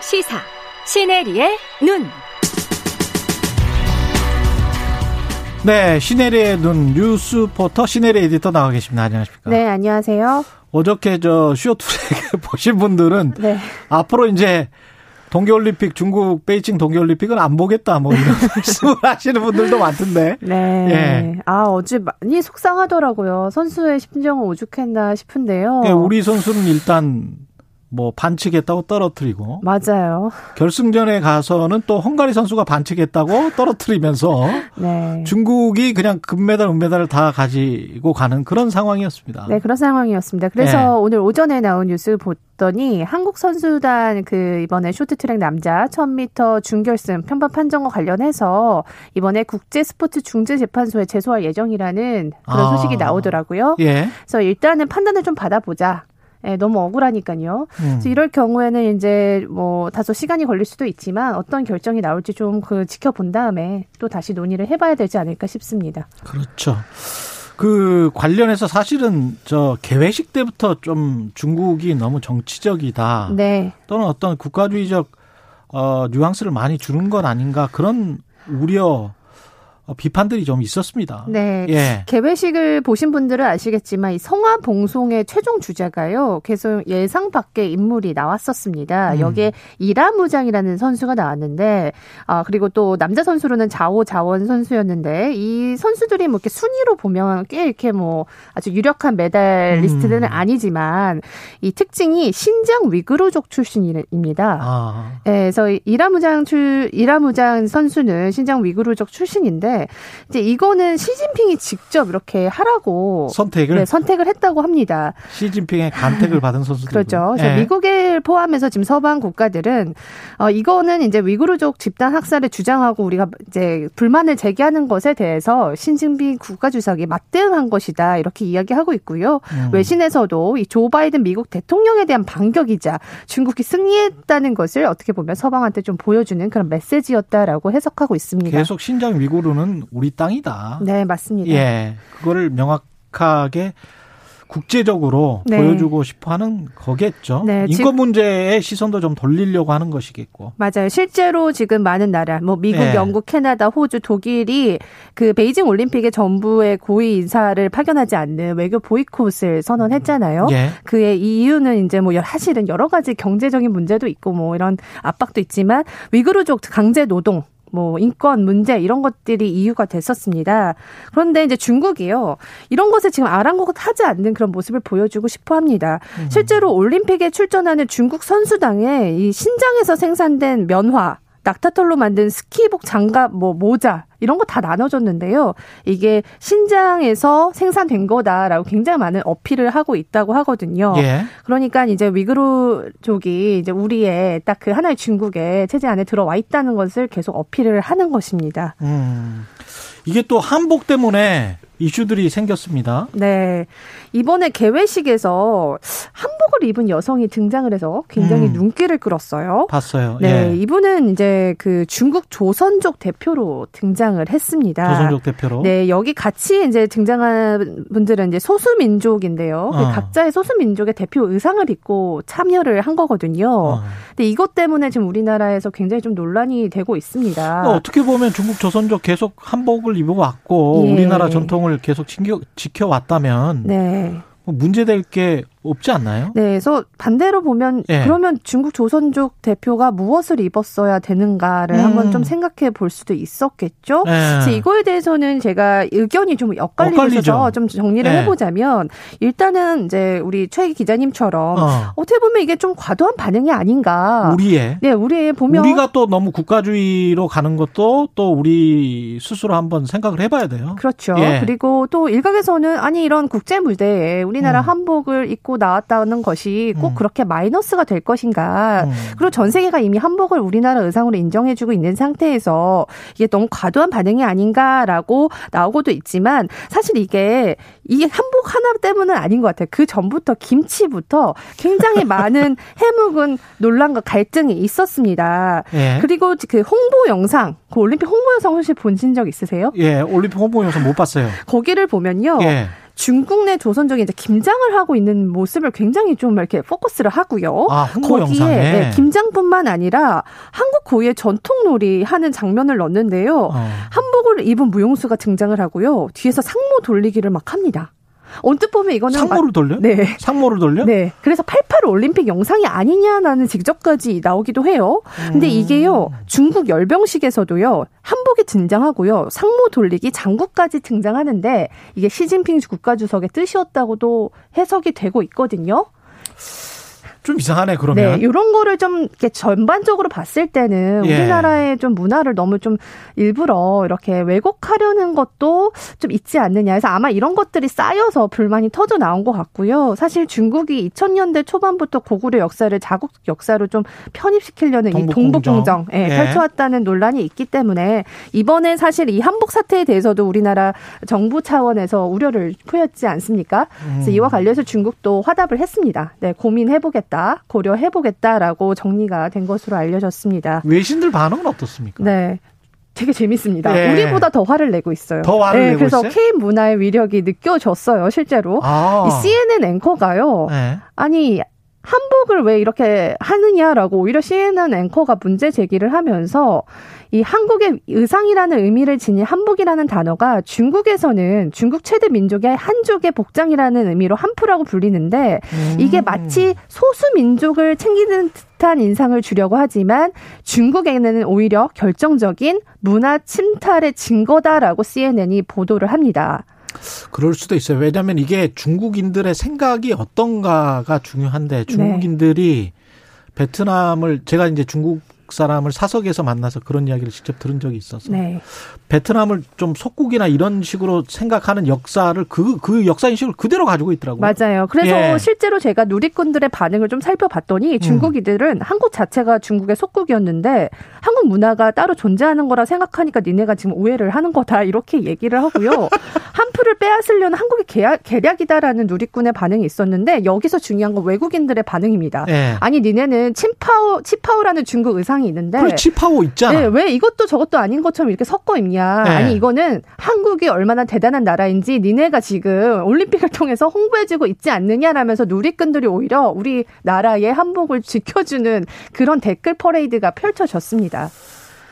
시사 시네리의 눈. 네, 시네리의 눈 뉴스포터 시네리 에디터 나와 계십니다. 안녕하십니까? 네, 안녕하세요. 어저께 저 쇼트랙 보신 분들은 네. 앞으로 이제 동계올림픽 중국 베이징 동계올림픽은 안 보겠다 뭐 이런 말씀을 하시는 분들도 많던데. 네. 예. 아 어제 많이 속상하더라고요. 선수의 심정은 오죽했나 싶은데요. 예, 우리 선수는 일단 뭐 반칙했다고 떨어뜨리고 맞아요. 결승전에 가서는 또 헝가리 선수가 반칙했다고 떨어뜨리면서 네. 중국이 그냥 금메달, 은메달을 다 가지고 가는 그런 상황이었습니다. 네, 그런 상황이었습니다. 그래서 네. 오늘 오전에 나온 뉴스 봤더니 한국 선수단 그 이번에 쇼트트랙 남자 1000m 준결승 편반 판정과 관련해서 이번에 국제 스포츠 중재 재판소에 제소할 예정이라는 그런 아. 소식이 나오더라고요. 예. 그래서 일단은 판단을 좀 받아보자. 예, 너무 억울하니까요. 음. 그래서 이럴 경우에는 이제 뭐 다소 시간이 걸릴 수도 있지만 어떤 결정이 나올지 좀 그 지켜본 다음에 또 다시 논의를 해봐야 되지 않을까 싶습니다. 그렇죠. 그 관련해서 사실은 저 개회식 때부터 좀 중국이 너무 정치적이다. 네. 또는 어떤 국가주의적 어 뉘앙스를 많이 주는 건 아닌가 그런 우려 어, 비판들이 좀 있었습니다. 네. 예. 개회식을 보신 분들은 아시겠지만 이 성화 봉송의 최종 주자가요. 계속 예상 밖의 인물이 나왔었습니다. 음. 여기에 이라무장이라는 선수가 나왔는데 아 그리고 또 남자 선수로는 자오 자원 선수였는데 이 선수들이 뭐 이렇게 순위로 보면 꽤 이렇게 뭐 아주 유력한 메달 리스트들은 음. 아니지만 이 특징이 신장 위그루족 출신입니다. 아. 네, 그래서 이라무장 출 이라무장 선수는 신장 위그루족 출신인데 이제 이거는 시진핑이 직접 이렇게 하라고 선택을 네, 선택을 했다고 합니다. 시진핑의 간택을 받은 선수들 그렇죠. 그래서 네. 미국을 포함해서 지금 서방 국가들은 어 이거는 이제 위구르족 집단 학살을 주장하고 우리가 이제 불만을 제기하는 것에 대해서 신진핑 국가주석이 맞대응한 것이다 이렇게 이야기하고 있고요. 음. 외신에서도 이 조 바이든 미국 대통령에 대한 반격이자 중국이 승리했다는 것을 어떻게 보면 서방한테 좀 보여주는 그런 메시지였다라고 해석하고 있습니다. 계속 신장 위구르는 땅은 우리 땅이다. 네, 맞습니다. 예. 그거를 명확하게 국제적으로 네. 보여주고 싶어 하는 거겠죠. 네, 인권 문제의 시선도 좀 돌리려고 하는 것이겠고. 맞아요. 실제로 지금 많은 나라, 뭐 미국, 네. 영국, 캐나다, 호주, 독일이 그 베이징 올림픽에 정부의 고위 인사를 파견하지 않는 외교 보이콧을 선언했잖아요. 예. 그의 이유는 이제 뭐 사실은 여러 가지 경제적인 문제도 있고 뭐 이런 압박도 있지만 위구르족 강제 노동 뭐 인권 문제 이런 것들이 이유가 됐었습니다. 그런데 이제 중국이요. 이런 것을 지금 아랑곳하지 않는 그런 모습을 보여주고 싶어 합니다. 음. 실제로 올림픽에 출전하는 중국 선수당의 이 신장에서 생산된 면화 낙타털로 만든 스키복 장갑 뭐 모자 이런 거 다 나눠줬는데요. 이게 신장에서 생산된 거다라고 굉장히 많은 어필을 하고 있다고 하거든요. 예. 그러니까 이제 위그루족이 이제 우리의 딱 그 하나의 중국의 체제 안에 들어와 있다는 것을 계속 어필을 하는 것입니다. 음. 이게 또 한복 때문에 이슈들이 생겼습니다. 네. 이번에 개회식에서 한복을 입은 여성이 등장을 해서 굉장히 음. 눈길을 끌었어요. 봤어요. 네. 예. 이분은 이제 그 중국 조선족 대표로 등장을 했습니다. 조선족 대표로? 네. 여기 같이 이제 등장한 분들은 이제 소수민족인데요. 어. 각자의 소수민족의 대표 의상을 입고 참여를 한 거거든요. 어. 근데 이것 때문에 지금 우리나라에서 굉장히 좀 논란이 되고 있습니다. 어떻게 보면 중국 조선족 계속 한복을 입어왔고 예. 우리나라 전통을 계속 지켜, 지켜왔다면 네. 뭐 문제될 게 없지 않나요? 네, 그래서 반대로 보면 네. 그러면 중국 조선족 대표가 무엇을 입었어야 되는가를 음. 한번 좀 생각해 볼 수도 있었겠죠. 네. 그래서 이거에 대해서는 제가 의견이 좀 엇갈리셔서 좀 정리를 네. 해보자면 일단은 이제 우리 최 기자님처럼 어. 어떻게 보면 이게 좀 과도한 반응이 아닌가. 우리의 네, 우리의 보면 우리가 또 너무 국가주의로 가는 것도 또 우리 스스로 한번 생각을 해봐야 돼요. 그렇죠. 예. 그리고 또 일각에서는 아니 이런 국제 무대에 우리나라 음. 한복을 입고 나왔다는 것이 꼭 음. 그렇게 마이너스가 될 것인가. 음. 그리고 전 세계가 이미 한복을 우리나라 의상으로 인정해주고 있는 상태에서 이게 너무 과도한 반응이 아닌가라고 나오고도 있지만 사실 이게 이게 한복 하나 때문은 아닌 것 같아요. 그 전부터 김치부터 굉장히 많은 해묵은 논란과 갈등이 있었습니다. 예. 그리고 그 홍보 영상, 그 올림픽 홍보 영상 혹시 보신 적 있으세요? 예, 올림픽 홍보 영상 못 봤어요. 거기를 보면요. 예. 중국 내 조선족이 이제 김장을 하고 있는 모습을 굉장히 좀 이렇게 포커스를 하고요. 아, 거기에. 네, 김장뿐만 아니라 한국 고유의 전통놀이 하는 장면을 넣는데요. 어. 한복을 입은 무용수가 등장을 하고요. 뒤에서 상모 돌리기를 막 합니다. 언뜻 보면 이거는 상모를 돌려? 네. 상모를 돌려? 네. 그래서 88 올림픽 영상이 아니냐라는 직접까지 나오기도 해요. 근데 음. 이게요. 중국 열병식에서도요. 한복이 등장하고요. 상모 돌리기 장구까지 등장하는데 이게 시진핑 국가주석의 뜻이었다고도 해석이 되고 있거든요. 좀 이상하네 그러면. 네, 이런 거를 좀 이렇게 전반적으로 봤을 때는 예. 우리나라의 좀 문화를 너무 좀 일부러 이렇게 왜곡하려는 것도 좀 있지 않느냐 해서 아마 이런 것들이 쌓여서 불만이 터져 나온 것 같고요. 사실 중국이 2000년대 초반부터 고구려 역사를 자국 역사로 좀 편입시키려는 동북공정. 이 동북공정 예, 예. 펼쳐왔다는 논란이 있기 때문에 이번에 사실 이 한복 사태에 대해서도 우리나라 정부 차원에서 우려를 표했지 않습니까? 그래서 음. 이와 관련해서 중국도 화답을 했습니다. 네, 고민해보겠다. 보겠다, 고려해보겠다라고 정리가 된 것으로 알려졌습니다. 외신들 반응은 어떻습니까? 네. 되게 재밌습니다. 네. 우리보다 더 화를 내고 있어요. 더 화를 네, 내고 그래서 있어요? K 문화의 위력이 느껴졌어요, 실제로. 아. 이 CNN 앵커가요. 네. 아니 한복을 왜 이렇게 하느냐라고 오히려 CNN 앵커가 문제 제기를 하면서 이 한국의 의상이라는 의미를 지닌 한복이라는 단어가 중국에서는 중국 최대 민족의 한족의 복장이라는 의미로 한푸라고 불리는데 음. 이게 마치 소수 민족을 챙기는 듯한 인상을 주려고 하지만 중국에는 오히려 결정적인 문화 침탈의 증거다라고 CNN이 보도를 합니다. 그럴 수도 있어요. 왜냐하면 이게 중국인들의 생각이 어떤가가 중요한데 중국인들이 네. 베트남을 제가 이제 중국 사람을 사석에서 만나서 그런 이야기를 직접 들은 적이 있어서 네. 베트남을 좀 속국이나 이런 식으로 생각하는 역사를 그, 그 역사 인식을 그대로 가지고 있더라고요. 맞아요. 그래서 예. 실제로 제가 누리꾼들의 반응을 좀 살펴봤더니 음. 중국이들은 음. 한국 자체가 중국의 속국이었는데 한국 문화가 따로 존재하는 거라 생각하니까 니네가 지금 오해를 하는 거다 이렇게 얘기를 하고요. 한풀을 빼앗으려는 한국의 계약, 계략이다라는 누리꾼의 반응이 있었는데 여기서 중요한 건 외국인들의 반응입니다. 예. 아니 니네는 친파오 치파오라는 중국 의상 사항이 있는데. 그래, 치파오 있잖아. 네, 왜 이것도 저것도 아닌 것처럼 이렇게 섞어 입냐. 네. 아니, 이거는 한국이 얼마나 대단한 나라인지 니네가 지금 올림픽을 통해서 홍보해주고 있지 않느냐라면서 누리꾼들이 오히려 우리 나라의 한복을 지켜주는 그런 댓글 퍼레이드가 펼쳐졌습니다.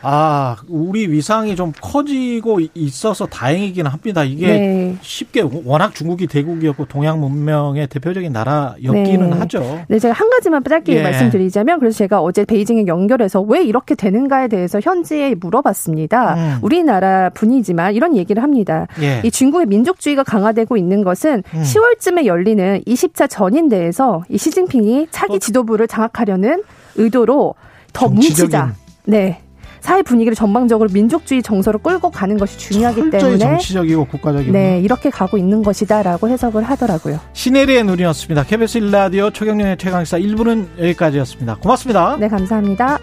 아, 우리 위상이 좀 커지고 있어서 다행이긴 합니다. 이게 네. 쉽게 워낙 중국이 대국이었고 동양 문명의 대표적인 나라였기는 네. 하죠. 네, 제가 한 가지만 짧게 예. 말씀드리자면 그래서 제가 어제 베이징에 연결해서 왜 이렇게 되는가에 대해서 현지에 물어봤습니다. 음. 우리나라 분이지만 이런 얘기를 합니다. 예. 이 중국의 민족주의가 강화되고 있는 것은 음. 10월쯤에 열리는 20차 전인대에서 이 시진핑이 차기 지도부를 장악하려는 의도로 더 뭉치자. 네. 사회 분위기를 전방적으로 민족주의 정서로 끌고 가는 것이 중요하기 때문에 정치적이고 국가적이고 네 이렇게 가고 있는 것이다라고 해석을 하더라고요. 시네리의 눈이었습니다. KBS 일라디오 최경련의 최강사 1부는 여기까지였습니다. 고맙습니다. 네 감사합니다.